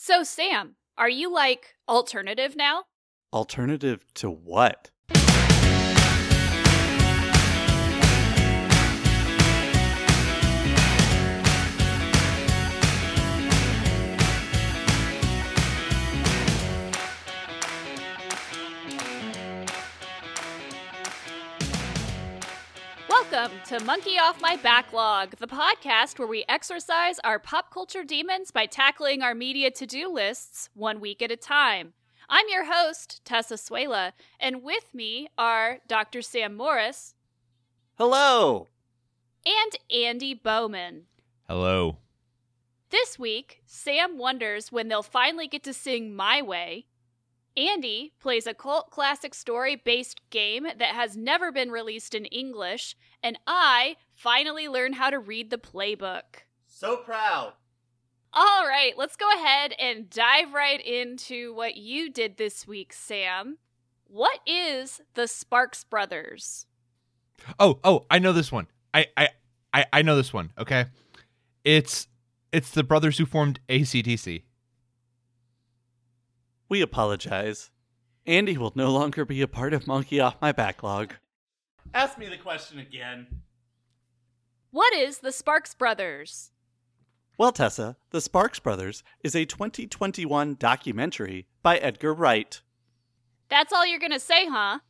So, Sam, are you like alternative now? Alternative to what? Welcome to Monkey Off My Backlog, the podcast where we exorcise our pop culture demons by tackling our media to do lists one week at a time. I'm your host, Tessa Suela, and with me are Dr. Sam Morris Hello! and Andy Bowman. Hello. This week, Sam wonders when they'll finally get to sing My Way. Andy plays a cult classic story based game that has never been released in English, and I finally learn how to read the playbook. So proud! All right, let's go ahead and dive right into what you did this week, Sam. What is the Sparks Brothers? Oh, oh, I know this one. I, I, I, I know this one. Okay, it's it's the brothers who formed ACDC. We apologize. Andy will no longer be a part of Monkey Off My Backlog. Ask me the question again. What is the Sparks Brothers? Well, Tessa, The Sparks Brothers is a 2021 documentary by Edgar Wright. That's all you're going to say, huh?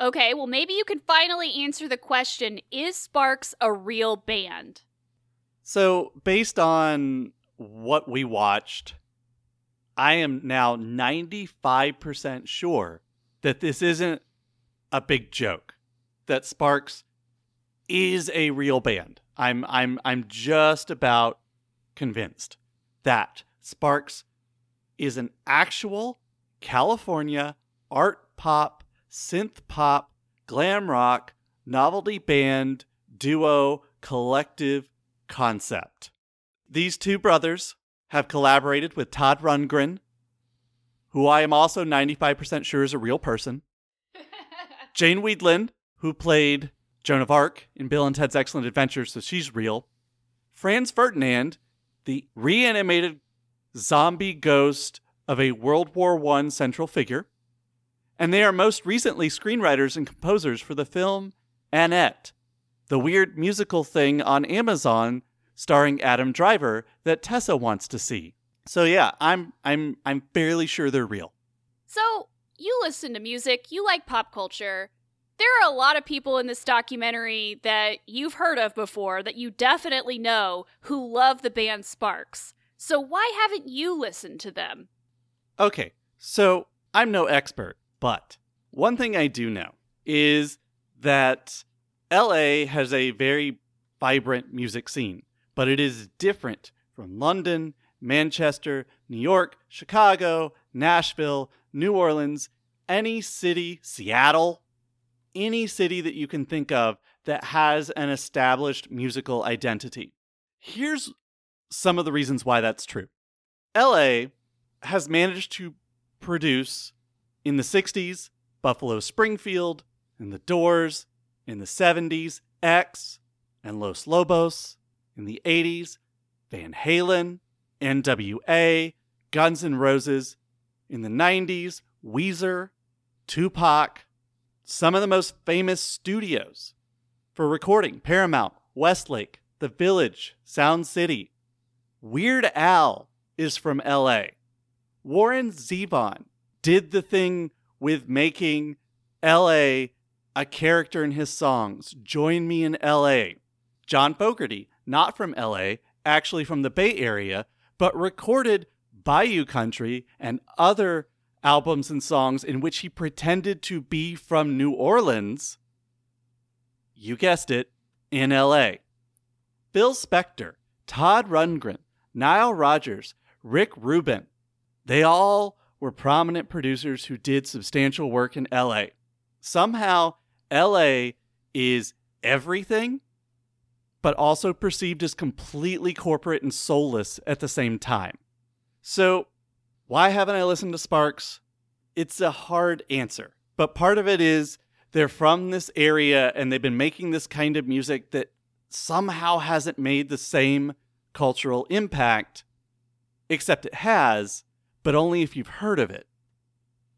Okay, well, maybe you can finally answer the question Is Sparks a real band? So, based on what we watched, I am now 95% sure that this isn't a big joke. That Sparks is a real band. I'm I'm I'm just about convinced that Sparks is an actual California art pop, synth pop, glam rock, novelty band, duo, collective concept. These two brothers have collaborated with Todd Rundgren, who I am also 95% sure is a real person, Jane Wiedlin, who played Joan of Arc in Bill and Ted's Excellent Adventure, so she's real, Franz Ferdinand, the reanimated zombie ghost of a World War I central figure, and they are most recently screenwriters and composers for the film Annette, the weird musical thing on Amazon starring Adam Driver that Tessa wants to see. So yeah, I'm I'm I'm fairly sure they're real. So, you listen to music, you like pop culture. There are a lot of people in this documentary that you've heard of before that you definitely know who love the band Sparks. So, why haven't you listened to them? Okay, so I'm no expert, but one thing I do know is that LA has a very vibrant music scene, but it is different from London, Manchester, New York, Chicago, Nashville, New Orleans, any city, Seattle, any city that you can think of that has an established musical identity. Here's some of the reasons why that's true. LA has managed to produce in the 60s Buffalo Springfield, in the Doors, in the 70s X and Los Lobos, in the 80s Van Halen, NWA, Guns N' Roses, in the 90s Weezer, Tupac, some of the most famous studios for recording Paramount, Westlake, The Village, Sound City. Weird Al is from LA. Warren Zevon did the thing with making LA a character in his songs. Join me in LA. John Fogerty, not from LA, actually from the Bay Area, but recorded Bayou Country and other albums and songs in which he pretended to be from New Orleans. You guessed it, in LA. Phil Spector, Todd Rundgren, Nile Rodgers, Rick Rubin, they all were prominent producers who did substantial work in LA. Somehow, LA is everything, but also perceived as completely corporate and soulless at the same time. So, why haven't I listened to Sparks? It's a hard answer, but part of it is they're from this area and they've been making this kind of music that somehow hasn't made the same cultural impact except it has, but only if you've heard of it.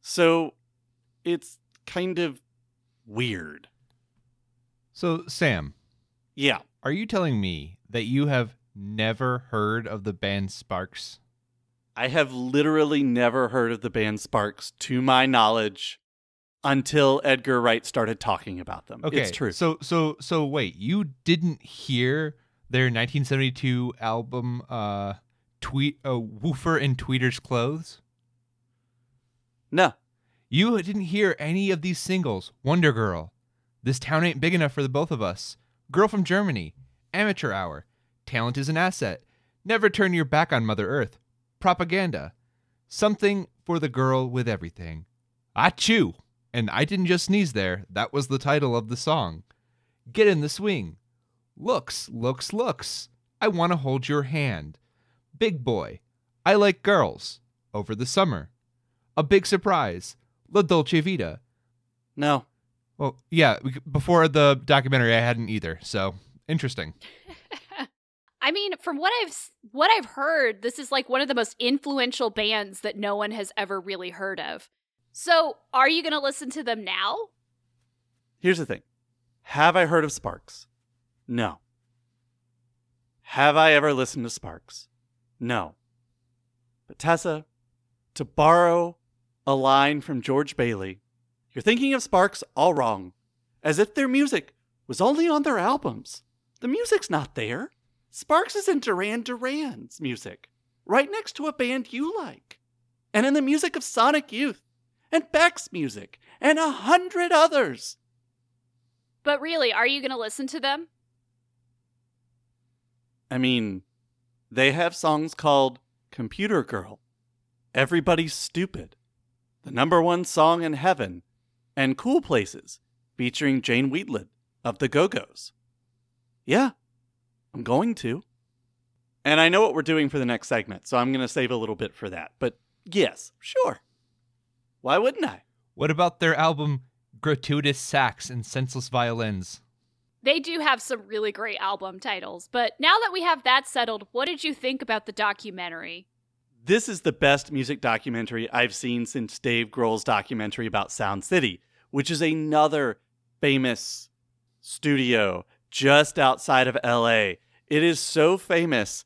So it's kind of weird. So, Sam, Yeah. are you telling me that you have never heard of the band Sparks? I have literally never heard of the band Sparks, to my knowledge, until Edgar Wright started talking about them. Okay, It's true. So, so, so, wait, you didn't hear their 1972 album, uh, "Tweet," uh, "Woofer in Tweeter's Clothes"? no. You didn't hear any of these singles. Wonder Girl, This Town Ain't Big Enough for the Both of Us, Girl from Germany, Amateur Hour, Talent is an Asset, Never Turn Your Back on Mother Earth, Propaganda, Something for the Girl with Everything. Achoo! And I didn't just sneeze there, that was the title of the song. Get in the Swing, Looks, Looks, Looks, I Want to Hold Your Hand, Big Boy, I Like Girls, Over the Summer, A Big Surprise, La Dolce Vita. No. Well, yeah, before the documentary, I hadn't either. So interesting. I mean, from what I've what I've heard, this is like one of the most influential bands that no one has ever really heard of. So, are you going to listen to them now? Here's the thing Have I heard of Sparks? No. Have I ever listened to Sparks? No. But Tessa, to borrow a line from George Bailey, you're thinking of Sparks all wrong, as if their music was only on their albums. The music's not there. Sparks is in Duran Duran's music, right next to a band you like, and in the music of Sonic Youth, and Beck's music, and a hundred others. But really, are you going to listen to them? I mean, they have songs called Computer Girl, Everybody's Stupid, the number one song in heaven, and Cool Places, featuring Jane Wiedlin of the Go Go's. Yeah, I'm going to. And I know what we're doing for the next segment, so I'm going to save a little bit for that. But yes, sure. Why wouldn't I? What about their album Gratuitous Sax and Senseless Violins? They do have some really great album titles. But now that we have that settled, what did you think about the documentary? This is the best music documentary I've seen since Dave Grohl's documentary about Sound City, which is another famous studio just outside of LA. It is so famous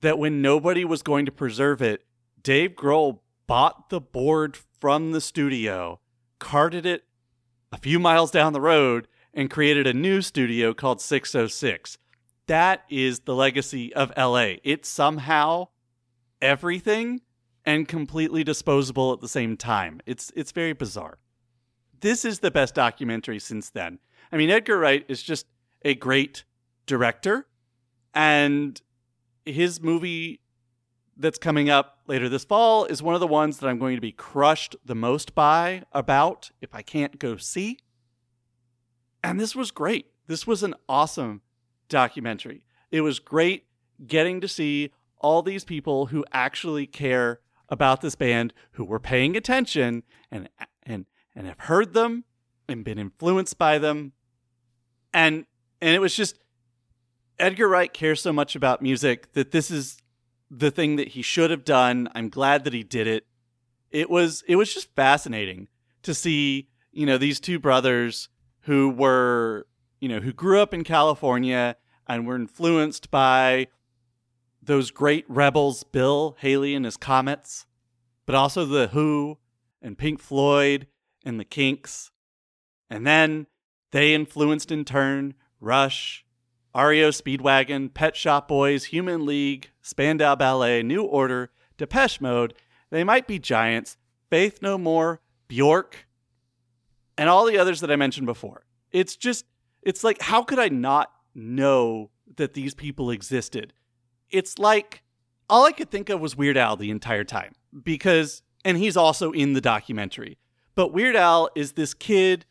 that when nobody was going to preserve it, Dave Grohl bought the board from the studio, carted it a few miles down the road, and created a new studio called 606. That is the legacy of LA. It's somehow everything and completely disposable at the same time. It's it's very bizarre. This is the best documentary since then. I mean, Edgar Wright is just a great director, and his movie that's coming up later this fall is one of the ones that I'm going to be crushed the most by about if I can't go see. And this was great. This was an awesome documentary. It was great getting to see all these people who actually care about this band, who were paying attention and and and have heard them and been influenced by them. And and it was just Edgar Wright cares so much about music that this is the thing that he should have done. I'm glad that he did it. It was it was just fascinating to see, you know, these two brothers who were, you know, who grew up in California and were influenced by those great rebels, Bill Haley and his Comets, but also the Who and Pink Floyd and the Kinks. And then they influenced in turn Rush, REO Speedwagon, Pet Shop Boys, Human League, Spandau Ballet, New Order, Depeche Mode, They Might Be Giants, Faith No More, Bjork, and all the others that I mentioned before. It's just, it's like, how could I not know that these people existed? It's like, all I could think of was Weird Al the entire time because, and he's also in the documentary. But Weird Al is this kid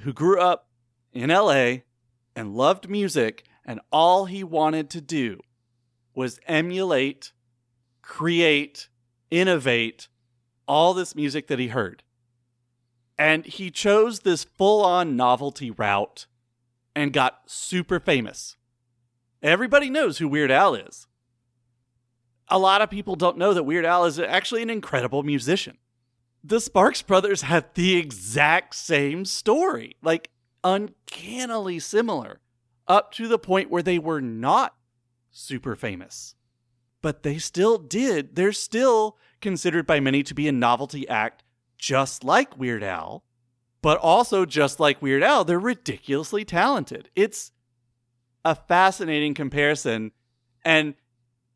who grew up in LA and loved music, and all he wanted to do was emulate, create, innovate all this music that he heard. And he chose this full on novelty route and got super famous. Everybody knows who Weird Al is. a lot of people don't know that Weird Al is actually an incredible musician. The Sparks brothers had the exact same story, like uncannily similar, up to the point where they were not super famous. But they still did. They're still considered by many to be a novelty act, just like Weird Al, but also just like Weird Al, they're ridiculously talented. It's a fascinating comparison, and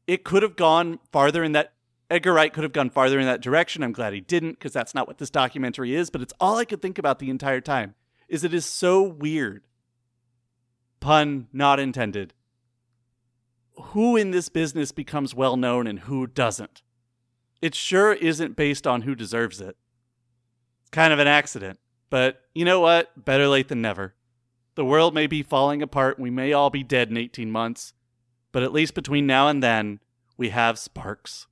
it could have gone farther in that. Edgar Wright could have gone farther in that direction. I'm glad he didn't because that's not what this documentary is, but it's all I could think about the entire time. Is it is so weird. Pun not intended. Who in this business becomes well known and who doesn't? It sure isn't based on who deserves it. Kind of an accident. But you know what? Better late than never. The world may be falling apart we may all be dead in 18 months, but at least between now and then, we have sparks.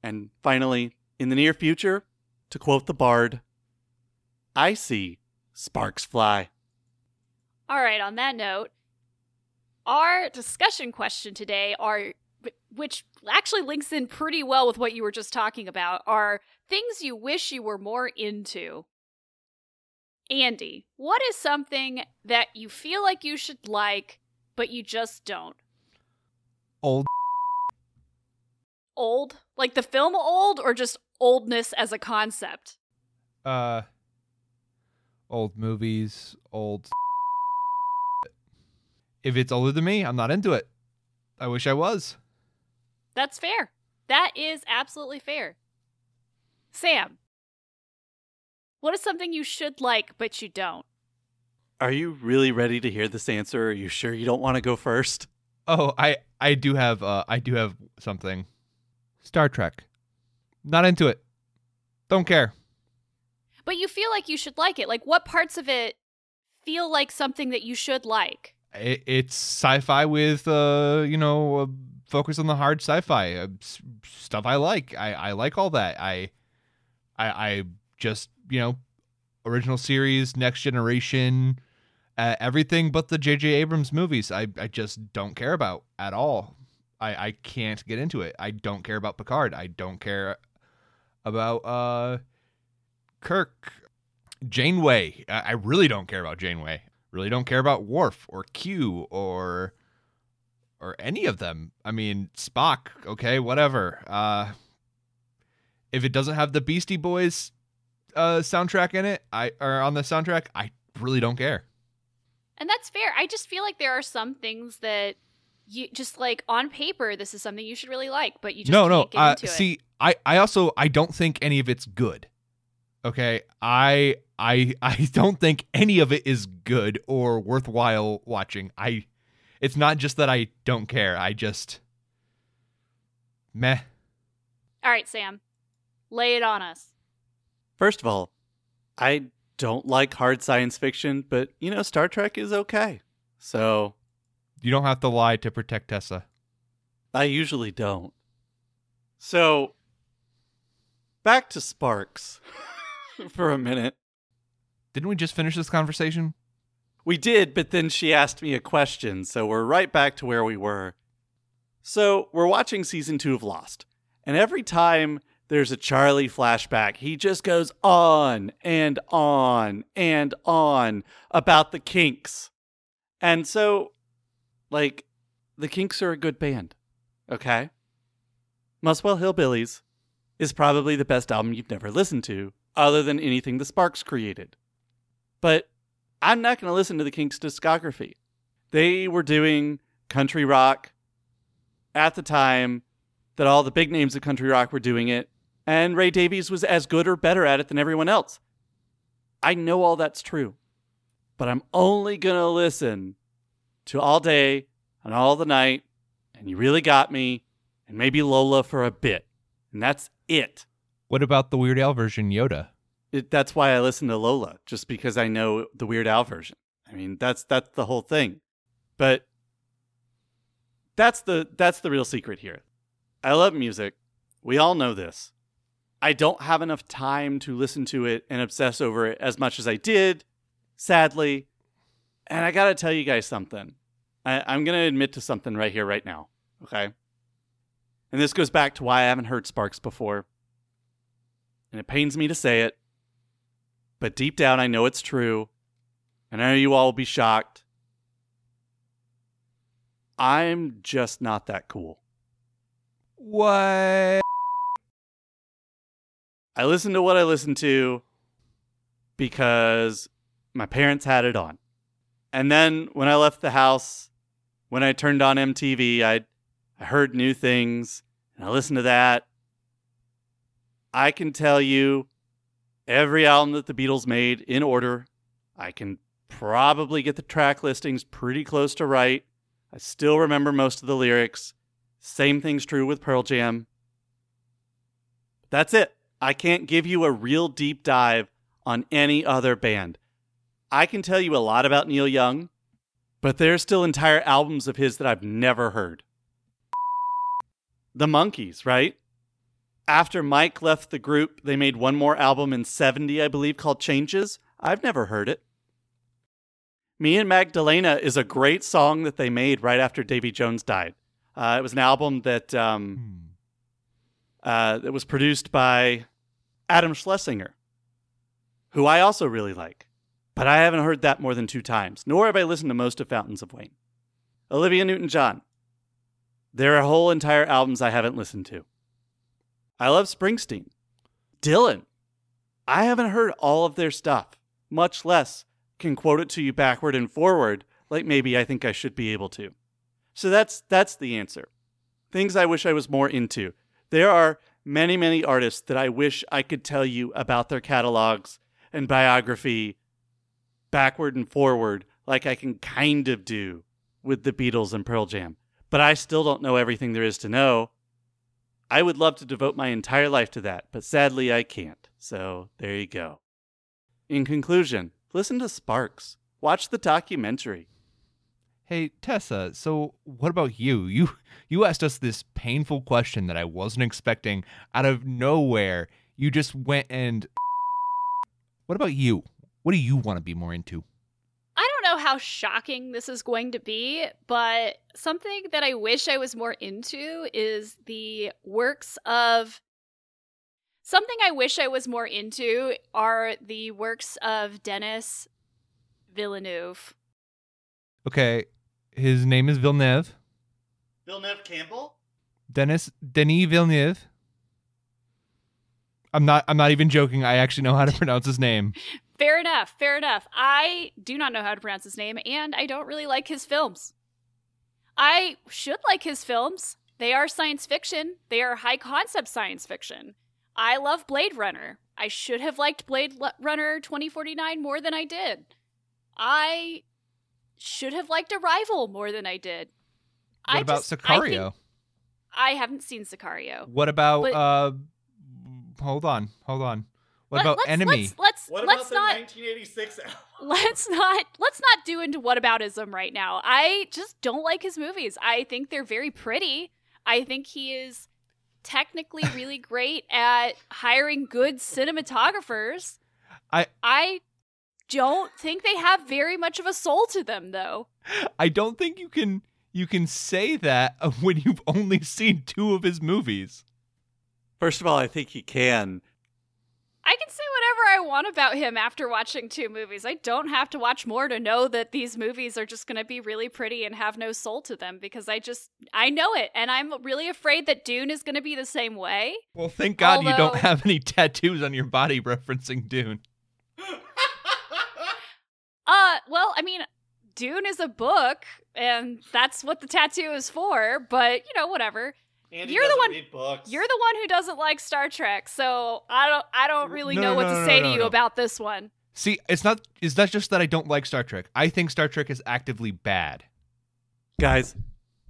And finally, in the near future, to quote the bard, I see sparks fly. All right, on that note, our discussion question today are which actually links in pretty well with what you were just talking about are things you wish you were more into. Andy, what is something that you feel like you should like but you just don't? Old Old? Like the film old or just oldness as a concept? uh old movies, old If it's older than me, I'm not into it. I wish I was. That's fair. That is absolutely fair. Sam, what is something you should like but you don't? Are you really ready to hear this answer? Are you sure you don't want to go first? Oh, I I do have uh I do have something. Star Trek. Not into it. Don't care. But you feel like you should like it. Like, what parts of it feel like something that you should like? It, it's sci-fi with uh you know focus on the hard sci-fi uh, s- stuff I like. I I like all that. I I I just you know original series, next generation, uh, everything but the J.J. Abrams movies. I I just don't care about at all. I I can't get into it. I don't care about Picard. I don't care about uh Kirk. Janeway. I, I really don't care about Janeway. Really don't care about Worf or Q or or any of them. I mean, Spock, okay, whatever. Uh if it doesn't have the Beastie Boys uh soundtrack in it, I or on the soundtrack, I really don't care. And that's fair. I just feel like there are some things that you just like on paper, this is something you should really like, but you just no, can't no. get Uh, into it. see, I, I also I don't think any of it's good. Okay, I I I don't think any of it is good or worthwhile watching. I, it's not just that I don't care. I just, meh. All right, Sam, lay it on us. First of all, I don't like hard science fiction, but you know, Star Trek is okay. So You don't have to lie to protect Tessa. I usually don't. So back to Sparks for a minute. Didn't we just finish this conversation? We did, but then she asked me a question, so we're right back to where we were. So, we're watching season two of Lost, and every time there's a Charlie flashback, he just goes on and on and on about the kinks. And so, like, the kinks are a good band, okay? Muswell Hillbillies is probably the best album you've never listened to, other than anything the Sparks created. But I'm not going to listen to the Kinks' discography. They were doing country rock at the time that all the big names of country rock were doing it, and Ray Davies was as good or better at it than everyone else. I know all that's true, but I'm only going to listen to All Day and All the Night, and You Really Got Me, and maybe Lola for a bit. And that's it. What about the Weird Al version, Yoda? it, that's why I listen to Lola, just because I know the Weird Al version. I mean, that's that's the whole thing. But that's the that's the real secret here. I love music. We all know this. I don't have enough time to listen to it and obsess over it as much as I did, sadly. And I gotta tell you guys something. I, I'm gonna admit to something right here, right now. Okay. And this goes back to why I haven't heard Sparks before. And it pains me to say it, but deep down I know it's true. And I know you all will be shocked. I'm just not that cool. What? I listen to what I listen to because my parents had it on. And then when I left the house, when I turned on MTV, I I heard new things and I listened to that. I can tell you every album that the Beatles made in order. I can probably get the track listings pretty close to right. I still remember most of the lyrics. Same thing's true with Pearl Jam. That's it. I can't give you a real deep dive on any other band. I can tell you a lot about Neil Young, but there's still entire albums of his that I've never heard. The Monkees, right? After Mike left the group, they made one more album in 70, I believe, called Changes. I've never heard it. Me and Magdalena is a great song that they made right after Davy Jones died. Uh, it was an album that um, Hmm. uh, that was produced by Adam Schlesinger, who I also really like, but I haven't heard that more than two times, nor have I listened to most of Fountains of Wayne. Olivia Newton John. There are whole entire albums I haven't listened to. I love Springsteen. Dylan. I haven't heard all of their stuff, much less can quote it to you backward and forward like maybe I think I should be able to. So that's that's the answer. Things I wish I was more into. There are many, many artists that I wish I could tell you about their catalogs and biography backward and forward, like I can kind of do with the Beatles and Pearl Jam. But I still don't know everything there is to know. I would love to devote my entire life to that, but sadly I can't. So there you go. In conclusion, listen to Sparks. Watch the documentary. Hey Tessa, so what about you? You you asked us this painful question that I wasn't expecting out of nowhere. You just went and What about you? What do you want to be more into? I don't know how shocking this is going to be, but something that I wish I was more into is the works of. Something I wish I was more into are the works of Denis Villeneuve. Okay, his name is Villeneuve. Villeneuve Campbell? Dennis Denis Villeneuve. I'm not I'm not even joking. I actually know how to pronounce his name. Fair enough, fair enough. I do not know how to pronounce his name, and I don't really like his films. I should like his films. They are science fiction, they are high concept science fiction. I love Blade Runner. I should have liked Blade Runner 2049 more than I did. I should have liked Arrival more than I did. What I about just- I Sicario? I, haven't seen Sicario. What about But- uh hold on, hold on. What Let- about let's, Enemy? Let's let's, let's not 1986 album? let's not let's not do into whataboutism right now. I just don't like his movies. I think they're very pretty. I think he is technically really great at hiring good cinematographers. I- I don't think they have very much of a soul to them though. I don't think you can you can say that when you've only seen two of his movies. First of all, I think he can. I can say whatever I want about him after watching two movies. I don't have to watch more to know that these movies are just going to be really pretty and have no soul to them because I just I know it and I'm really afraid that Dune is going to be the same way. Well, thank God you don't have any tattoos on your body referencing Dune. Uh well, I mean Dune is a book and that's what the tattoo is for, but you know, whatever. Andy You're the one- read books. You're the one who doesn't like Star Trek, so I don't I don't really No, know no, what no, to no, say no, to you no. about this one. See, it's not it's not just that I don't like Star Trek. I think Star Trek is actively bad. Guys,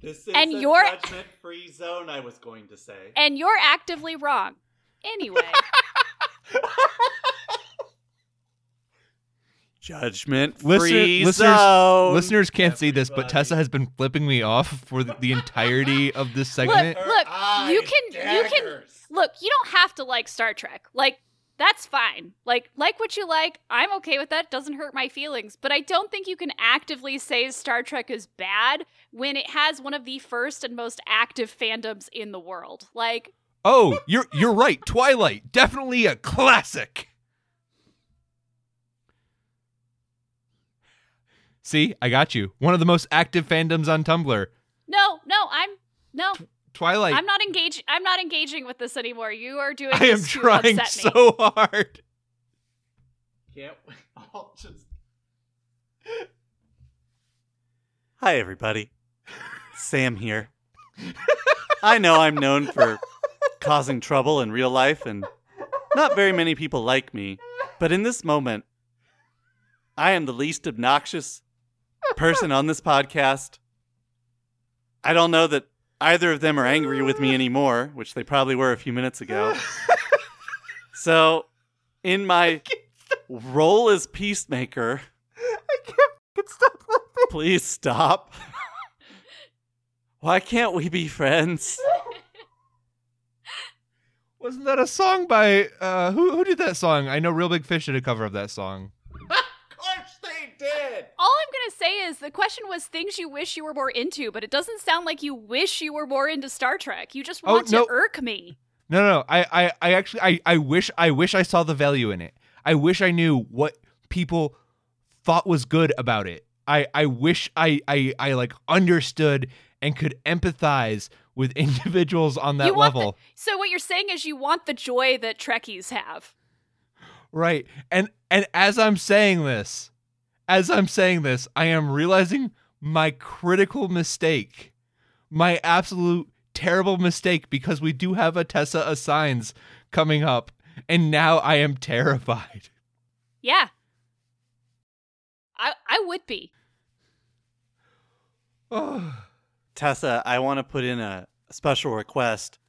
this is And a you're- judgment-free zone, I was going to say. And you're actively wrong. Anyway. Judgment-free Listener- listeners- zone. Listeners can't see this, but. Tessa has been flipping me off for the, the entirety of this segment. Look, you can- you can- Look, you don't have to like Star Trek. Like That's fine. Like like what you like. I'm okay with that. Doesn't hurt my feelings. But I don't think you can actively say Star Trek is bad when it has one of the first and most active fandoms in the world. Like Oh, you're you're right. Twilight, definitely a classic. See, I got you. One of the most active fandoms on Tumblr. no, no, I'm no. Twilight. I'm not engaging. I'm not engaging with this anymore. You are doing. I am to trying upset me. so hard. Can't. I'll just. Hi, everybody. Sam here. I know I'm known for causing trouble in real life, and not very many people like me. But in this moment, I am the least obnoxious person on this podcast. I don't know that either of them are angry with me anymore, which they probably were a few minutes ago. So, in my role as peacemaker, I can't stop laughing. please stop. Why can't we be friends? Wasn't that a song by uh who who did that song? I know Real Big Fish did a cover of that song. Of course they did. All I'm gonna say is the question was things you wish you were more into, but it doesn't sound like you wish you were more into Star Trek. You just Oh, want no. to irk me. No, no, no. I, I, I actually, I, I wish, I wish I saw the value in it. I wish I knew what people thought was good about it. I, I wish I, I, I like understood and could empathize with individuals on that level. The, so what you're saying is you want the joy that Trekkies have. Right. And, and as I'm saying this, as I'm saying this, I am realizing my critical mistake, my absolute terrible mistake because we do have a Tessa Assigns coming up. And now I am terrified. Yeah. I I would be. Oh. Tessa, I want to put in a special request.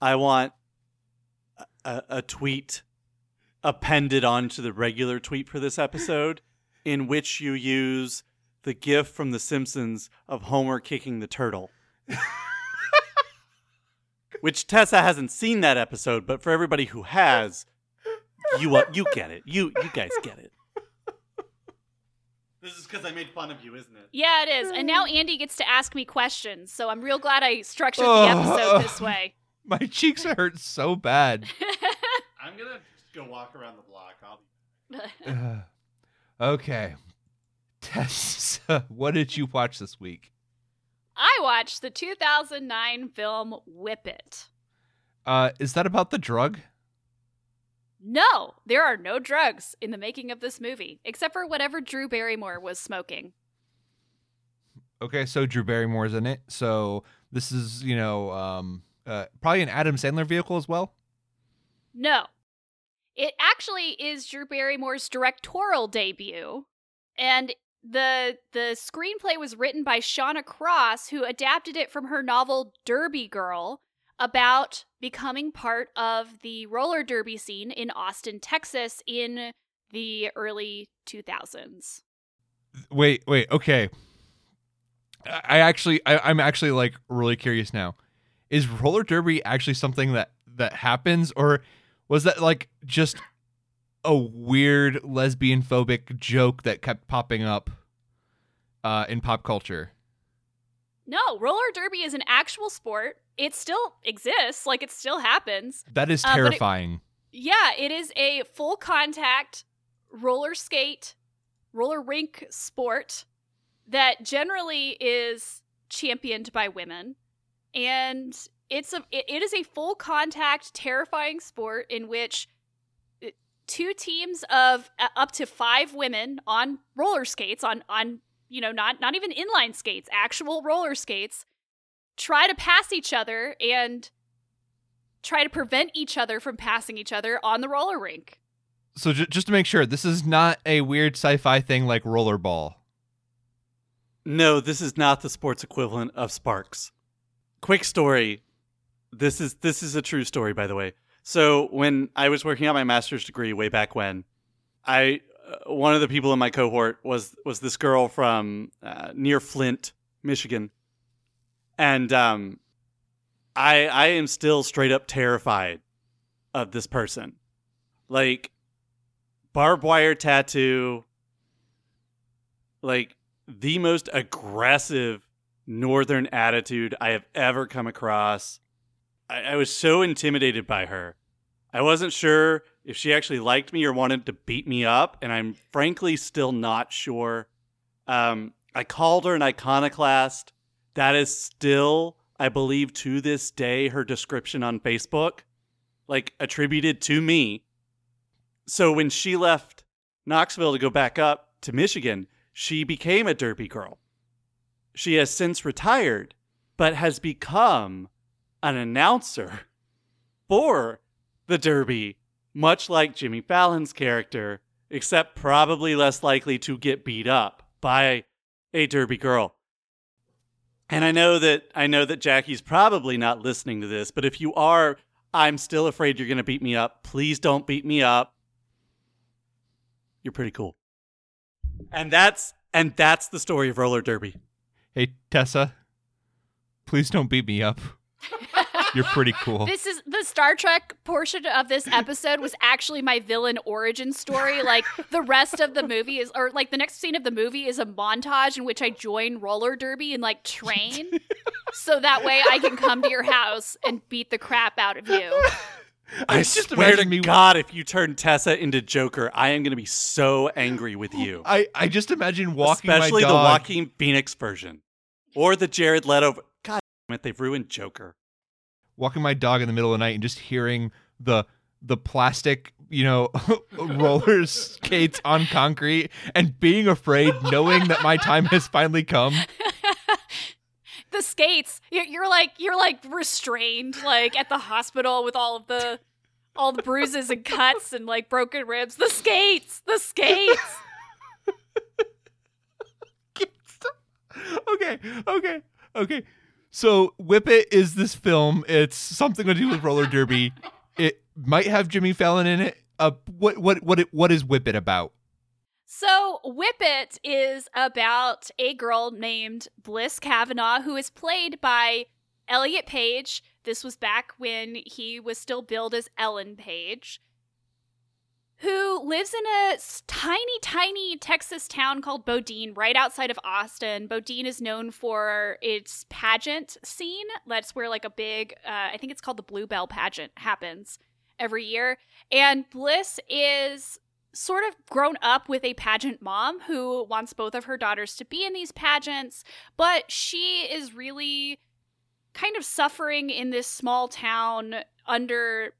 I want a, a, a tweet appended onto the regular tweet for this episode in which you use the gif from The Simpsons of Homer kicking the turtle. which Tessa hasn't seen that episode, but for everybody who has, you uh, you get it. You you guys get it. This is because I made fun of you, isn't it? Yeah, it is. And now Andy gets to ask me questions, so I'm real glad I structured the episode this way. My cheeks hurt so bad. I'm gonna just go walk around the block. I'll be Ugh. Okay. Tess, what did you watch this week? I watched the 2009 film Whip It. Uh, is that about the drug? No, there are no drugs in the making of this movie, except for whatever Drew Barrymore was smoking. Okay, so Drew Barrymore's in it. So this is, you know, um, uh, probably an Adam Sandler vehicle as well. No. It actually is Drew Barrymore's directorial debut. And the the screenplay was written by Shauna Cross, who adapted it from her novel Derby Girl about becoming part of the roller derby scene in Austin, Texas in the early 2000s. Wait, wait, okay. I actually, I, I'm actually like really curious now. Is roller derby actually something that that happens, or was that like just a weird lesbian phobic joke that kept popping up uh, in pop culture? No, roller derby is an actual sport. It still exists, like it still happens. That is Uh, it- terrifying. Yeah, it is a full contact roller skate, roller rink sport that generally is championed by women. And it's a it, it is a full contact terrifying sport in which uh, two teams of uh, up to 5 women on roller skates on on you know not not even inline skates, actual roller skates try to pass each other and try to prevent each other from passing each other on the roller rink. So j- just to make sure, this is not a weird sci-fi thing like rollerball. No, this is not the sports equivalent of Sparks. Quick story. This is this is a true story, by the way. So when I was working on my master's degree way back when, I uh, one of the people in my cohort was was this girl from uh, near Flint, Michigan, and um, I I am still straight up terrified of this person. like barbed wire tattoo, like the most aggressive northern attitude I have ever come across. I, I was so intimidated by her. I wasn't sure if she actually liked me or wanted to beat me up, and I'm frankly still not sure. Um, I called her an iconoclast. That is still, I believe, to this day, her description on Facebook, like attributed to me. So when she left Knoxville to go back up to Michigan, she became a derby girl. She has since retired, but has become an announcer for the Derby, much like Jimmy Fallon's character, except probably less likely to get beat up by a Derby girl. And I know that I know that Jackie's probably not listening to this, but if you are, I'm still afraid you're going to beat me up. Please don't beat me up. You're pretty cool. And that's and that's the story of roller derby. Hey, Tessa, please don't beat me up. You're pretty cool. This is the Star Trek portion of this episode was actually my villain origin story. Like the rest of the movie is, or like the next scene of the movie is a montage in which I join roller derby and like train, so that way I can come to your house and beat the crap out of you. I, I just swear to imagine me- God, if you turn Tessa into Joker, I am going to be so angry with you. I, I just imagine walking Especially my the dog. Joaquin Phoenix version, or the Jared Leto. God damn it, they've ruined Joker. walking my dog in the middle of the night and just hearing the the plastic you know roller skates on concrete and being afraid knowing that my time has finally come the skates, you're, you're like you're like restrained, like at the hospital with all of the all the bruises and cuts and like broken ribs. The skates, the skates. okay okay okay so whip it is this film. It's something to do with roller derby. It might have jimmy fallon in it. Uh what what what what is whip it about? So, Whip It is about a girl named Bliss Kavanaugh who is played by Elliot Page. This was back when he was still billed as Ellen Page, who lives in a tiny, tiny Texas town called Bodeen, right outside of Austin. Bodeen is known for its pageant scene. That's where, like, a big, uh, I think it's called the Bluebell pageant, happens every year. And Bliss is sort of grown up with a pageant mom who wants both of her daughters to be in these pageants, but she is really kind of suffering in this small town under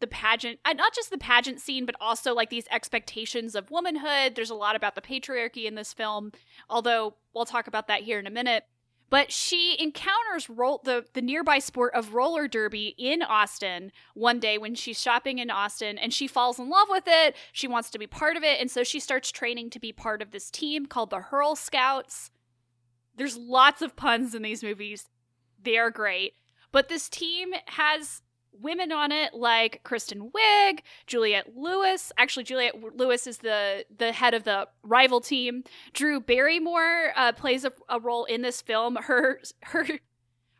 the pageant uh, not just the pageant scene but also like these expectations of womanhood there's a lot about the patriarchy in this film although we'll talk about that here in a minute but she encounters the, the nearby sport of roller derby in Austin one day when she's shopping in Austin and she falls in love with it. She wants to be part of it. And so she starts training to be part of this team called the Hurl Scouts. There's lots of puns in these movies. They are great. But this team has women on it like Kristen Wiig, Juliette Lewis. Actually, Juliette Lewis is the the head of the rival team. Drew Barrymore uh, plays a, a role in this film. Her her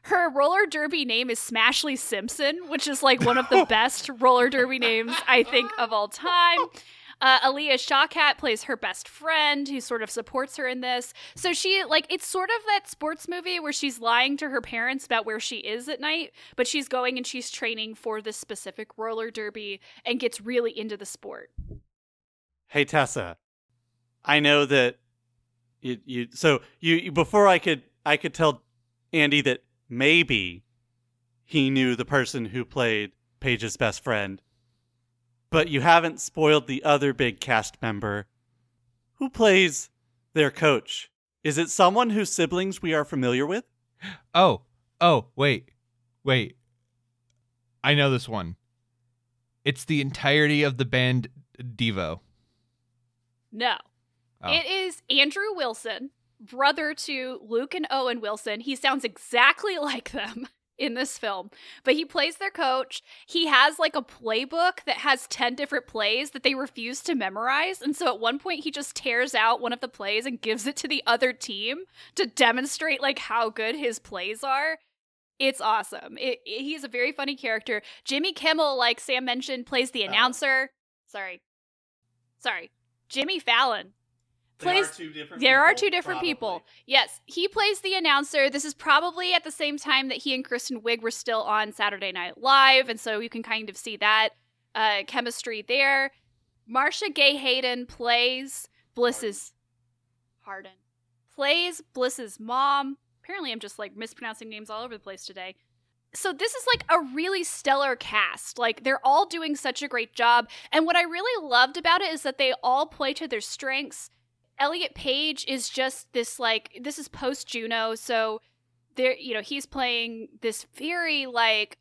her roller derby name is Smashley Simpson, which is like one of the best roller derby names I think of all time. Uh, Alia Shawkat plays her best friend who sort of supports her in this. So she, like, it's sort of that sports movie where she's lying to her parents about where she is at night, but she's going and she's training for this specific roller derby and gets really into the sport. Hey Tessa, I know that you, you so you, you before I could I could tell Andy that maybe he knew the person who played Page's best friend, but you haven't spoiled the other big cast member. Who plays their coach? Is it someone whose siblings we are familiar with? Oh, oh, wait, wait. I know this one. It's the entirety of the band Devo. No. Oh. It is Andrew Wilson, brother to Luke and Owen Wilson. He sounds exactly like them in this film, but he plays their coach. He has like a playbook that has 10 different plays that they refuse to memorize. And so at one point, he just tears out one of the plays and gives it to the other team to demonstrate like how good his plays are. It's awesome. It, it- he's a very funny character. Jimmy Kimmel, like Sam mentioned, plays the Oh. announcer. Sorry. Sorry. Jimmy Fallon plays two different. there are two different people. Yes, he plays the announcer. This is probably at the same time that he and Kristen Wiig were still on Saturday Night Live, and so you can kind of see that uh, chemistry there. Marcia Gay Hayden plays Bliss's Harden plays Bliss's mom. Apparently, I'm just like mispronouncing names all over the place today. So this is like a really stellar cast. Like they're all doing such a great job. And what I really loved about it is that they all play to their strengths. Elliot Page is just this like this is post Juno, so there you know, he's playing this very like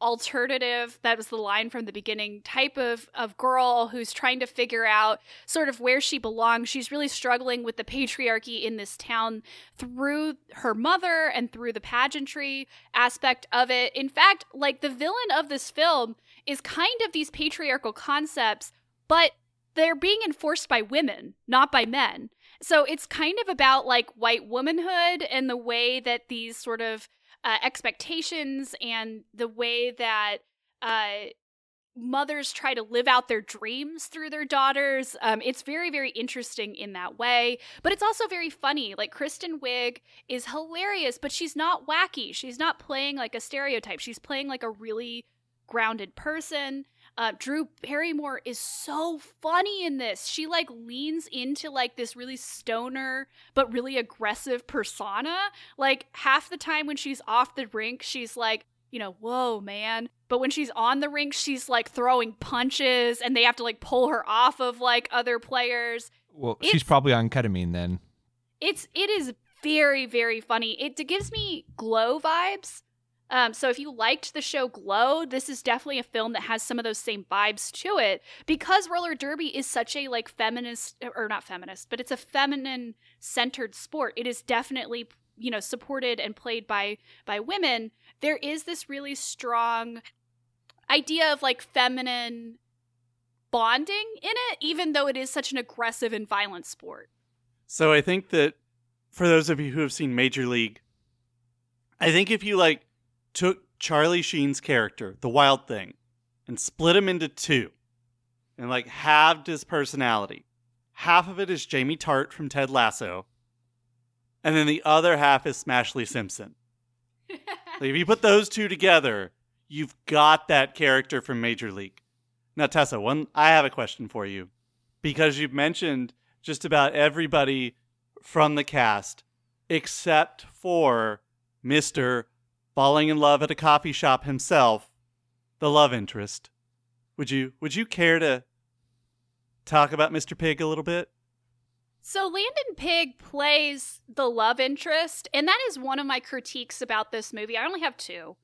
alternative that was the line from the beginning type of of girl who's trying to figure out sort of where she belongs. She's really struggling with the patriarchy in this town through her mother and through the pageantry aspect of it. In fact like the villain of this film is kind of these patriarchal concepts but they're being enforced by women not by men so it's kind of about like white womanhood and the way that these sort of uh, expectations and the way that uh, mothers try to live out their dreams through their daughters. Um, it's very, very interesting in that way, but it's also very funny. Like Kristen Wiig is hilarious, but she's not wacky. She's not playing like a stereotype. She's playing like a really grounded person. Uh, Drew Barrymore is so funny in this. She like leans into like this really stoner but really aggressive persona. Like half the time when she's off the rink, she's like, you know, whoa, man. But when she's on the rink, she's like throwing punches and they have to like pull her off of like other players. Well, It's- she's probably on ketamine then. It's it is very very funny. It, it gives me glow vibes. Um, so if you liked the show Glow, this is definitely a film that has some of those same vibes to it because roller derby is such a like feminist or not feminist, but it's a feminine centered sport. It is definitely you know supported and played by by women. There is this really strong idea of like feminine bonding in it, even though it is such an aggressive and violent sport. So I think that for those of you who have seen Major League, I think if you like took Charlie Sheen's character, the Wild Thing, and split him into two, and like halved his personality, half of it is Jamie Tartt from Ted Lasso, and then the other half is Smashley Simpson. Like, if you put those two together, you've got that character from Major League. Now, Tessa, one I have a question for you because you've mentioned just about everybody from the cast except for Mr. Falling in Love at a Coffee Shop himself, the love interest. Would you would you care to talk about Mr. Pigg a little bit? So Landon Pigg plays the love interest, and that is one of my critiques about this movie. I only have two.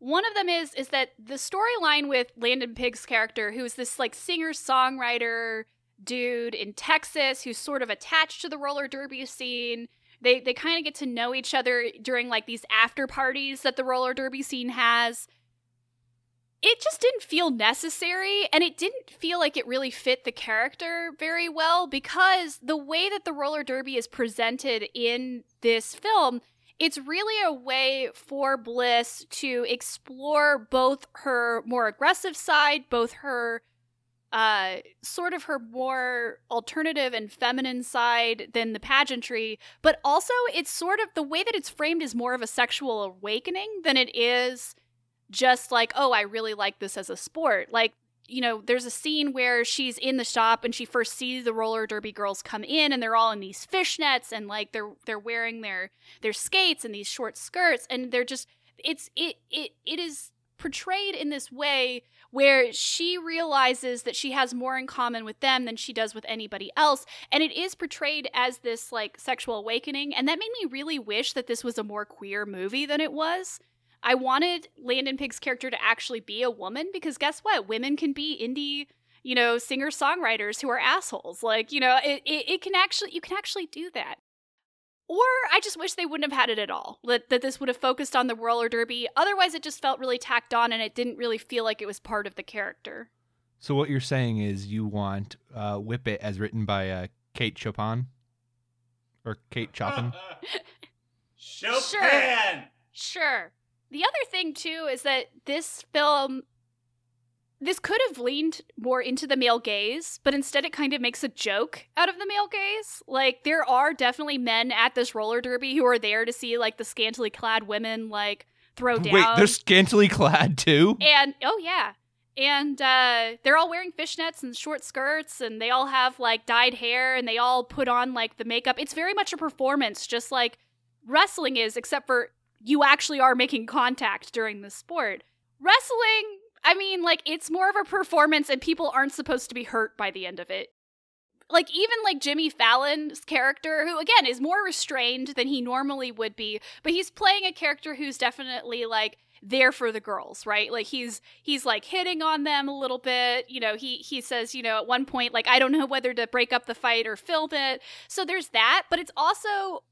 One of them is is that the storyline with Landon Pigg's character, who's this like singer songwriter dude in Texas who's sort of attached to the roller derby scene. They they kind of get to know each other during like these after parties that the roller derby scene has. It just didn't feel necessary and it didn't feel like it really fit the character very well because the way that the roller derby is presented in this film it's really a way for Bliss to explore both her more aggressive side, both her uh sort of her more alternative and feminine side than the pageantry, but also it's sort of the way that it's framed is more of a sexual awakening than it is just like, oh, I really like this as a sport. Like you know, there's a scene where she's in the shop and she first sees the roller derby girls come in and they're all in these fishnets and like they're they're wearing their their skates and these short skirts and they're just it's it it it is portrayed in this way where she realizes that she has more in common with them than she does with anybody else and it is portrayed as this like sexual awakening and that made me really wish that this was a more queer movie than it was I wanted Landon Pigg's character to actually be a woman because guess what? Women can be indie, you know, singer songwriters who are assholes. Like, you know, it, it, it can actually, you can actually do that. Or I just wish they wouldn't have had it at all. That, that this would have focused on the roller derby. Otherwise, it just felt really tacked on and it didn't really feel like it was part of the character. So what you're saying is you want uh, Whip It as written by uh, Kate Chopin? Or Kate Chopin? Chopin. Sure. Sure. The other thing too is that this film this could have leaned more into the male gaze, but instead it kind of makes a joke out of the male gaze. Like there are definitely men at this roller derby who are there to see like the scantily clad women like throw down. Wait, they're scantily clad too? and oh yeah. And uh, they're all wearing fishnets and short skirts, and they all have like dyed hair, and they all put on like the makeup. It's very much a performance, just like wrestling is, except for you actually are making contact during the sport. Wrestling, I mean, like it's more of a performance, and people aren't supposed to be hurt by the end of it. Like even like Jimmy Fallon's character, who again is more restrained than he normally would be, but he's playing a character who's definitely like there for the girls, right? Like he's he's like hitting on them a little bit. You know, he he says, you know, at one point like I don't know whether to break up the fight or film it. So there's that, but it's also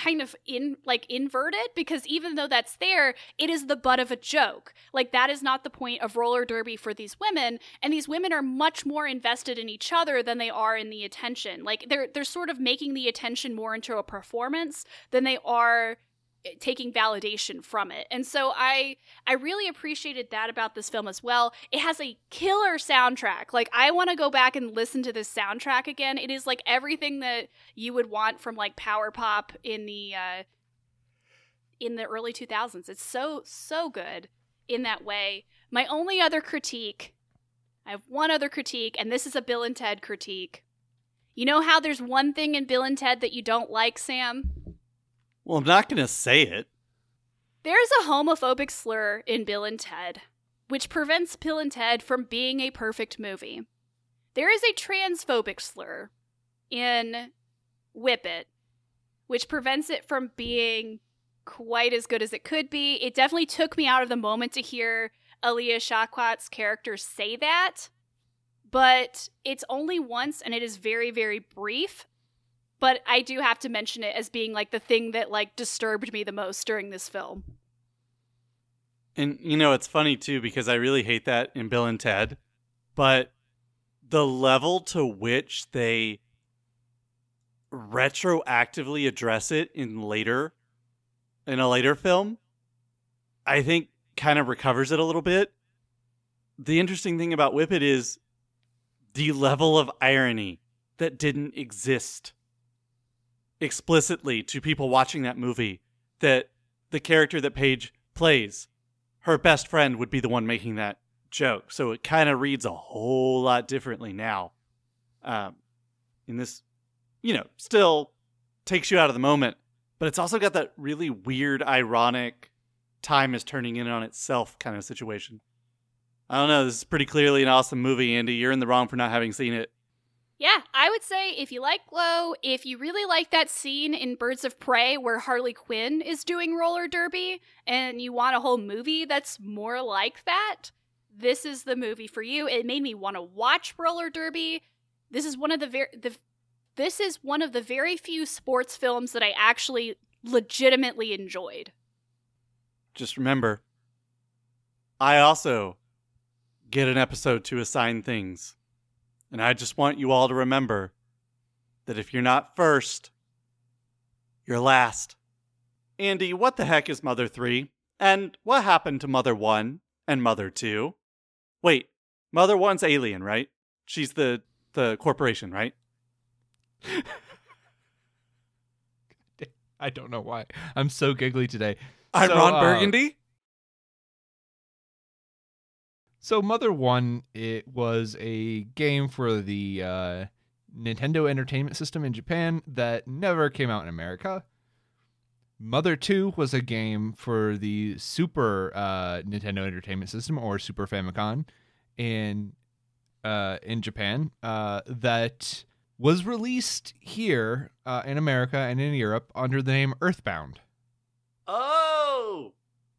kind of in like inverted because even though that's there it is the butt of a joke. Like that is not the point of roller derby for these women and these women are much more invested in each other than they are in the attention. Like they're they're sort of making the attention more into a performance than they are taking validation from it. And so I I really appreciated that about this film as well. It has a killer soundtrack. Like I want to go back and listen to this soundtrack again. It is like everything that you would want from like power pop in the uh in the early 2000s. It's so so good in that way. My only other critique I have one other critique and this is a Bill and Ted critique. You know how there's one thing in Bill and Ted that you don't like, Sam? Well, I'm not going to say it. There's a homophobic slur in Bill and Ted, which prevents Bill and Ted from being a perfect movie. There is a transphobic slur in Whip It, which prevents it from being quite as good as it could be. It definitely took me out of the moment to hear Alia Shawkat's character say that, but it's only once and it is very, very brief but I do have to mention it as being like the thing that like disturbed me the most during this film. And you know, it's funny too because I really hate that in Bill and Ted, but the level to which they retroactively address it in later in a later film, I think kind of recovers it a little bit. The interesting thing about Whip It is the level of irony that didn't exist explicitly to people watching that movie that the character that Page plays, her best friend would be the one making that joke. So it kind of reads a whole lot differently now. Um, in this, you know, still takes you out of the moment, but it's also got that really weird, ironic, time is turning in on itself kind of situation. I don't know. This is pretty clearly an awesome movie, Andy. You're in the wrong for not having seen it. Yeah, I would say if you like Glow, if you really like that scene in Birds of Prey where Harley Quinn is doing roller derby and you want a whole movie that's more like that, this is the movie for you. It made me want to watch roller derby. This is one of the very the this is one of the very few sports films that I actually legitimately enjoyed. Just remember I also get an episode to assign things. And I just want you all to remember that if you're not first, you're last. Andy, what the heck is Mother 3? And what happened to Mother 1 and Mother 2? Wait, Mother 1's alien, right? She's the the corporation, right? I don't know why. I'm so giggly today. I'm So, Ron uh, Burgundy. So Mother One, it was a game for the uh, Nintendo Entertainment System in Japan that never came out in America. Mother Two was a game for the Super uh, Nintendo Entertainment System or Super Famicom in uh, in Japan uh, that was released here uh, in America and in Europe under the name Earthbound. Oh,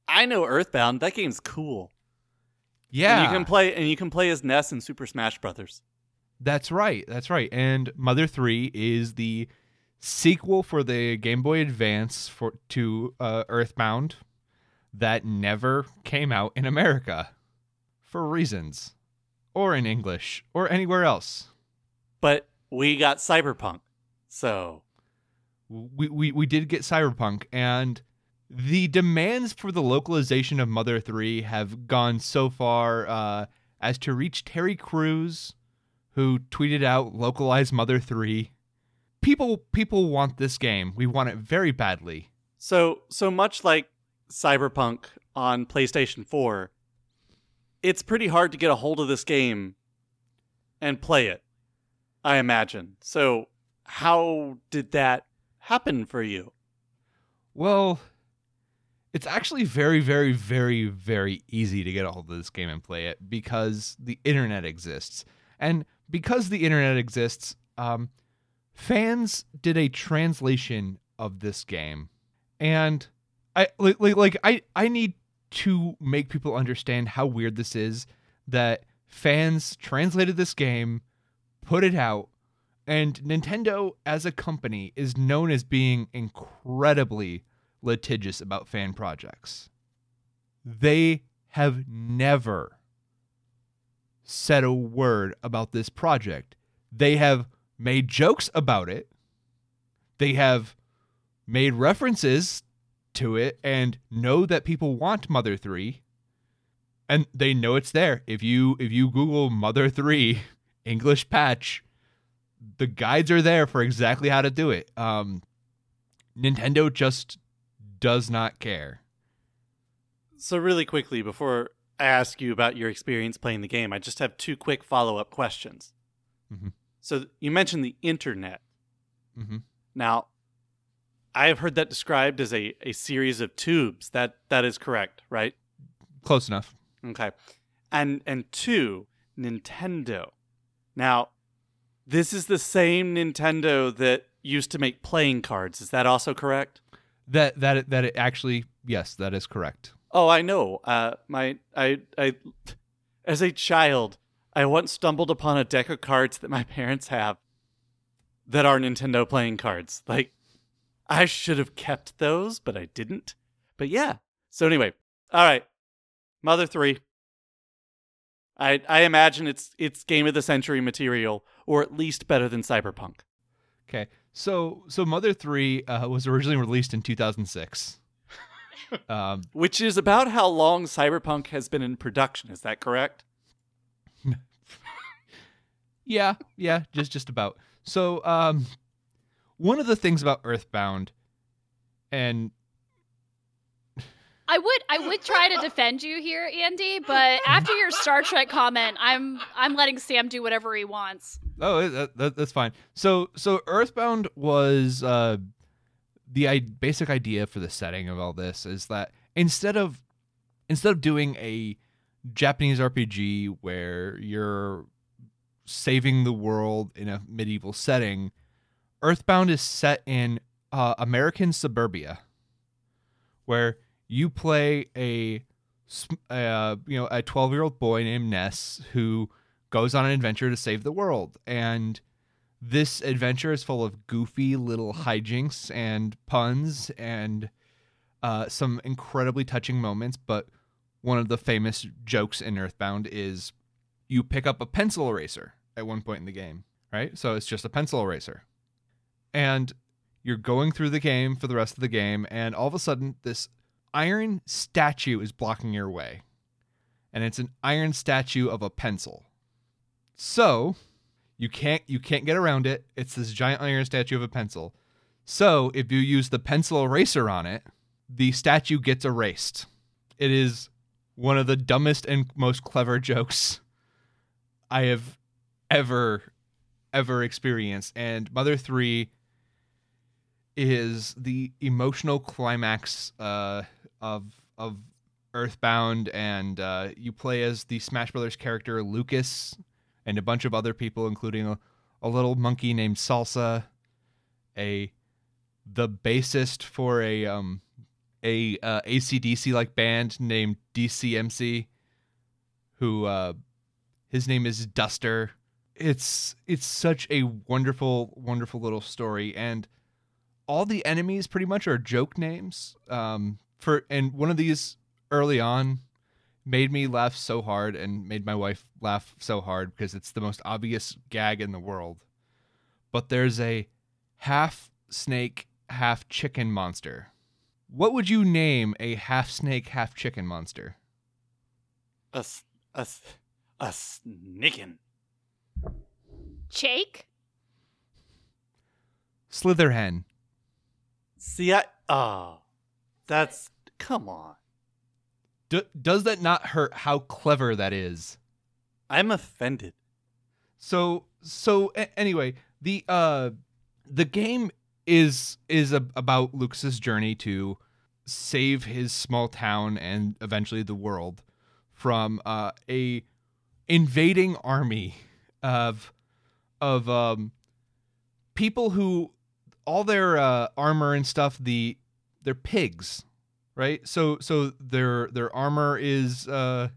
I know Earthbound. That game's cool. Yeah, And you can play and you can play as Ness in Super Smash Brothers. That's right. That's right. And Mother 3 is the sequel for the Game Boy Advance for to uh, Earthbound that never came out in America for reasons or in English or anywhere else. But we got Cyberpunk. So, We we we did get Cyberpunk and the demands for the localization of Mother 3 have gone so far uh, as to reach Terry Crews, who tweeted out localize Mother 3. People people want this game. We want it very badly. So so much like Cyberpunk on PlayStation 4, it's pretty hard to get a hold of this game and play it. I imagine. So how did that happen for you? Well, it's actually very, very, very, very easy to get a hold of this game and play it because the internet exists. And because the internet exists, um, fans did a translation of this game. And I like, like I, I need to make people understand how weird this is that fans translated this game, put it out, and Nintendo as a company is known as being incredibly litigious about fan projects. They have never said a word about this project. They have made jokes about it. They have made references to it and know that people want Mother 3 and they know it's there. If you if you google Mother 3 English patch, the guides are there for exactly how to do it. Um Nintendo just does not care. So really quickly before I ask you about your experience playing the game, I just have two quick follow-up questions. Mhm. So you mentioned the internet. Mm-hmm. Now, I have heard that described as a, a series of tubes. That that is correct, right? Close enough. Okay. And and two, Nintendo. Now, this is the same Nintendo that used to make playing cards. Is that also correct? That that that it actually yes, that is correct. Oh, I know. Uh, my I I as a child, I once stumbled upon a deck of cards that my parents have that are Nintendo playing cards. Like I should have kept those, but I didn't. But yeah. So anyway, all right. Mother 3. I I imagine it's it's game of the century material or at least better than Cyberpunk. Okay. So so Mother 3 uh, was originally released in 2006. um Which is about how long Cyberpunk has been in production, is that correct? Yeah, yeah, just just about. So, um, one of the things about Earthbound, and I would I would try to defend you here, Andy, but after your Star Trek comment, I'm I'm letting Sam do whatever he wants. oh, that, that, that's fine. So, so Earthbound was uh, the I- basic idea for the setting of all this is that instead of instead of doing a Japanese RPG where you're saving the world in a medieval setting, Earthbound is set in uh, American suburbia, where you play a you know a 12 year old boy named Ness who goes on an adventure to save the world. And this adventure is full of goofy little hijinks and puns and uh, some incredibly touching moments. But one of the famous jokes in earthbound is you pick up a pencil eraser at one point in the game right? So it's just a pencil eraser. And you're going through the game for the rest of the game and all of a sudden this iron statue is blocking your way and it's an iron statue of a pencil. So you can't you can't get around it. It's this giant iron statue of a pencil. So if you use the pencil eraser on it the statue gets erased. It is one of the dumbest and most clever jokes i have ever ever experienced. And mother 3 is the emotional climax uh, of of Earthbound, and uh, you play as the Smash Brothers character Lucas and a bunch of other people, including a, a little monkey named Salsa, a the bassist for a um a uh, ACDC like band named DCMC, who uh, his name is Duster. It's it's such a wonderful wonderful little story and all the enemies pretty much are joke names. Um, for and one of these early on made me laugh so hard and made my wife laugh so hard because it's the most obvious gag in the world. But there's a half snake, half chicken monster What would you name a half snake, half chicken monster? A a a snicken. Jake? Slitherhen. See, I oh, that's come on. D- does that not hurt how clever that is? I'm offended. So so a- anyway, the uh the game is is a, about Lucas's journey to save his small town and eventually the world from uh a invading army of of um people who all their uh armor and stuff the they're pigs right? So so their their armor is uh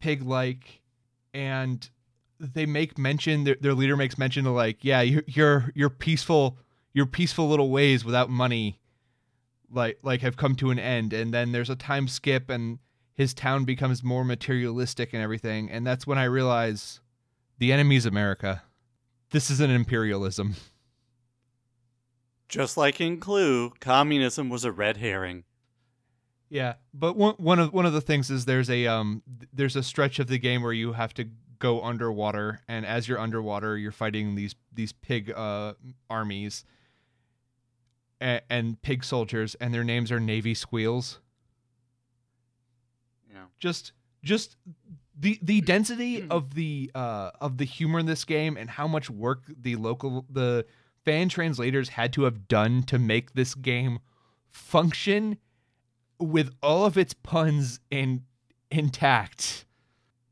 pig like and they make mention their, their leader makes mention of like yeah your your your peaceful your peaceful little ways without money like like have come to an end. And then there's a time skip and his town becomes more materialistic and everything and that's when i realize the enemy's america. This is an imperialism Just like in Clue, communism was a red herring. Yeah, but one one of one of the things is there's a um there's a stretch of the game where you have to go underwater, and as you're underwater, you're fighting these these pig uh armies and, and pig soldiers, and their names are Navy Squeals. Yeah. Just just the the density of the uh of the humor in this game and how much work the local the fan translators had to have done to make this game function with all of its puns in intact.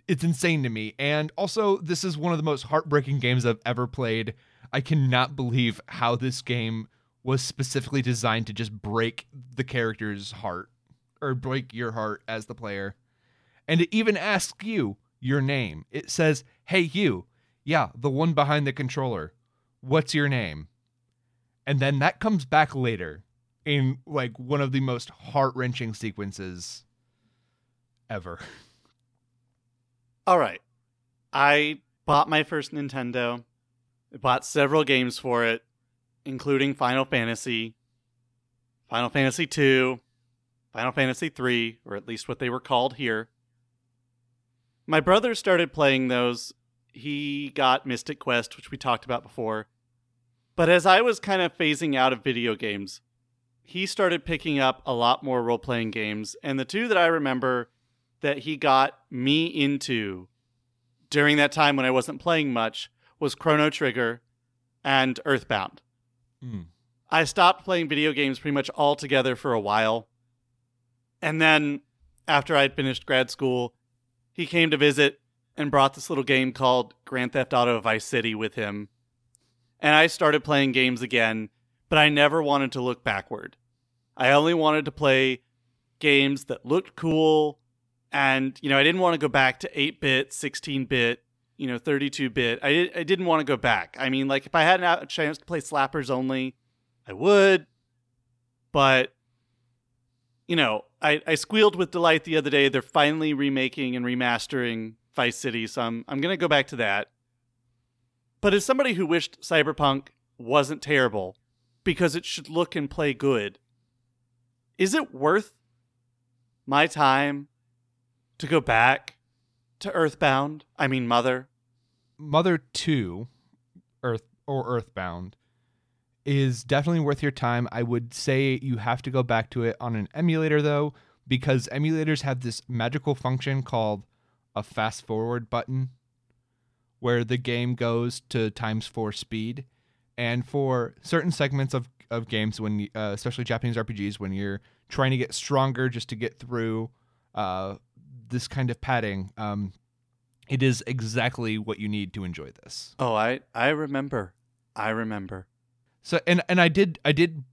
It's insane to me. And also, this is one of the most heartbreaking games I've ever played. I cannot believe how this game was specifically designed to just break the character's heart or break your heart as the player. And it even asks you your name. It says, Hey, you. Yeah, the one behind the controller. What's your name? And then that comes back later in like one of the most heart wrenching sequences ever. All right. I bought my first Nintendo. Bought several games for it, including Final Fantasy, Final Fantasy 2, Final Fantasy 3, or at least what they were called here. My brother started playing those. He got Mystic Quest, which we talked about before. But as I was kind of phasing out of video games, he started picking up a lot more role playing games. And the two that I remember that he got me into during that time when I wasn't playing much was Chrono Trigger and Earthbound. Mm. I stopped playing video games pretty much altogether for a while. And then after I'd finished grad school, he came to visit and brought this little game called Grand Theft Auto Vice City with him. And I started playing games again, but I never wanted to look backward. I only wanted to play games that looked cool and you know, I didn't want to go back to 8-bit, 16-bit, you know, 32-bit. I did, I didn't want to go back. I mean, like if I had a chance to play slappers only, I would. But you know, I, I squealed with delight the other day. They're finally remaking and remastering Vice City, so I'm I'm gonna go back to that. But as somebody who wished Cyberpunk wasn't terrible because it should look and play good, is it worth my time to go back to Earthbound? I mean, Mother. Mother 2 Earth or Earthbound is definitely worth your time. I would say you have to go back to it on an emulator though because emulators have this magical function called a fast forward button where the game goes to times 4 speed and for certain segments of of games when uh, especially Japanese RPGs when you're trying to get stronger just to get through uh, this kind of padding um, it is exactly what you need to enjoy this. Oh, I I remember. I remember. So and and I did I did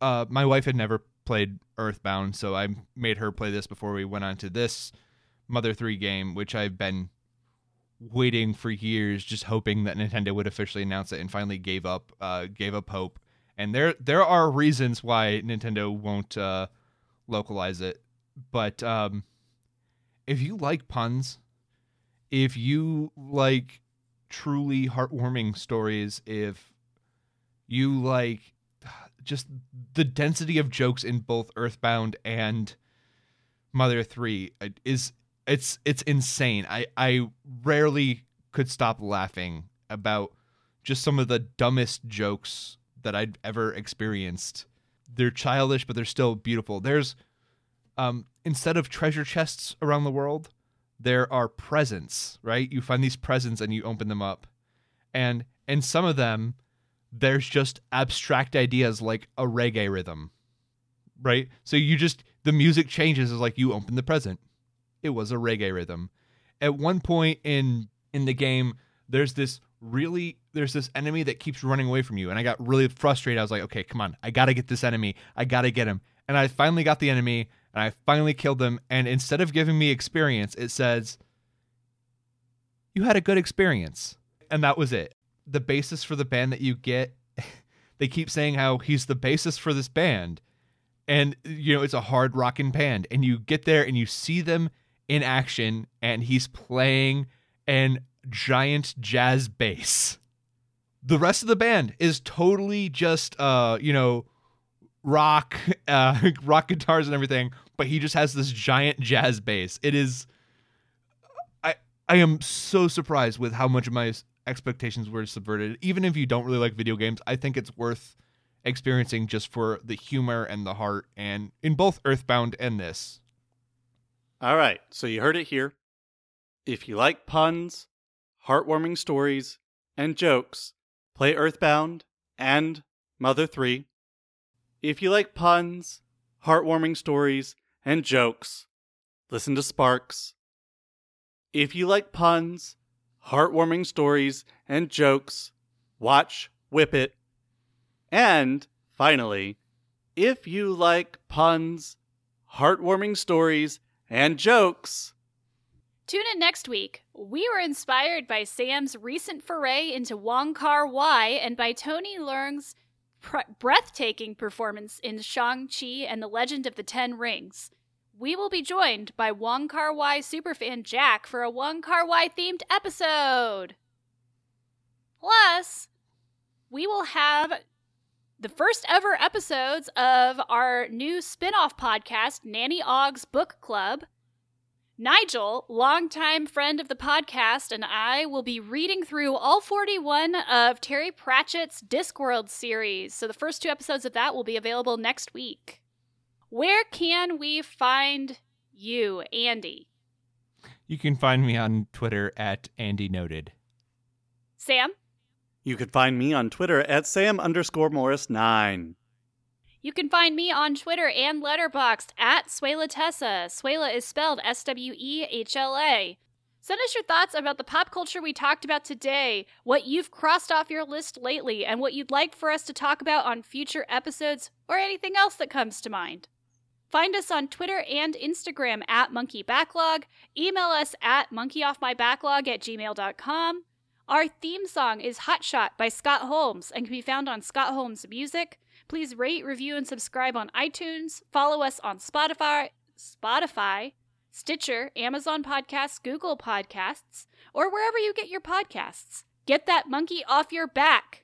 uh my wife had never played Earthbound, so I made her play this before we went on to this Mother 3 game, which I've been waiting for years just hoping that Nintendo would officially announce it and finally gave up uh gave up hope. And there there are reasons why Nintendo won't uh localize it. But um if you like puns, if you like truly heartwarming stories, if you like just the density of jokes in both Earthbound and Mother 3 uh, is it's it's insane. I I rarely could stop laughing about just some of the dumbest jokes that I'd ever experienced. They're childish, but they're still beautiful. There's um instead of treasure chests around the world, there are presents, right? You find these presents and you open them up. And in some of them, there's just abstract ideas like a reggae rhythm, right? So you just, the music changes as like you open the present. It was a reggae rhythm. At one point in in the game, there's this really there's this enemy that keeps running away from you and i got really frustrated. I was like okay come on. I gotta get this enemy. I gotta get him. And i finally got the enemy and i finally killed them and instead of giving me experience it says you had a good experience. And that was it. The basis for the band that you get they keep saying how he's the basis for this band. And you know it's a hard rocking band and you get there and you see them in action and he's playing an giant jazz bass. The rest of the band is totally just uh you know rock uh rock guitars and everything but he just has this giant jazz bass. It is i i am so surprised with how much of my expectations were subverted. Even if you don't really like video games i think it's worth experiencing just for the humor and the heart and in both earthbound and this All right, so you heard it here. If you like puns, heartwarming stories, and jokes, play Earthbound and Mother 3. If you like puns, heartwarming stories, and jokes, listen to Sparks. If you like puns, heartwarming stories, and jokes, watch Whip It. And finally, if you like puns, heartwarming stories, and jokes, Tune in next week. We were inspired by Sam's recent foray into Wong Kar Wai and by Tony Leung's pr- breathtaking performance in Shang-Chi and the Legend of the Ten Rings. We will be joined by Wong Kar Wai superfan Jack for a Wong Kar Wai themed episode. Plus, we will have the first ever episodes of our new spin-off podcast, Nanny Ogg's Book Club. Nigel, longtime friend of the podcast, and I will be reading through all 41 of Terry Pratchett's Discworld series. So the first two episodes of that will be available next week. Where can we find you, Andy? you can find me on twitter at andy noted Sam? You can find me on Twitter at Sam underscore Morris 9. You can find me on Twitter and Letterboxd at Swehla Tessa. Swehla is spelled S W E H L A. Send us your thoughts about the pop culture we talked about today, what you've crossed off your list lately, and what you'd like for us to talk about on future episodes, or anything else that comes to mind. Find us on Twitter and Instagram at Monkey Backlog. Email us at monkeyoffmybacklog at gmail.com. Our theme song is Hot Shot by Scott Holmes and can be found on Scott Holmes Music. Please rate, review, and subscribe on iTunes. Follow us on Spotify, Spotify, Stitcher, Amazon Podcasts, Google Podcasts, or wherever you get your podcasts. Get that monkey off your back.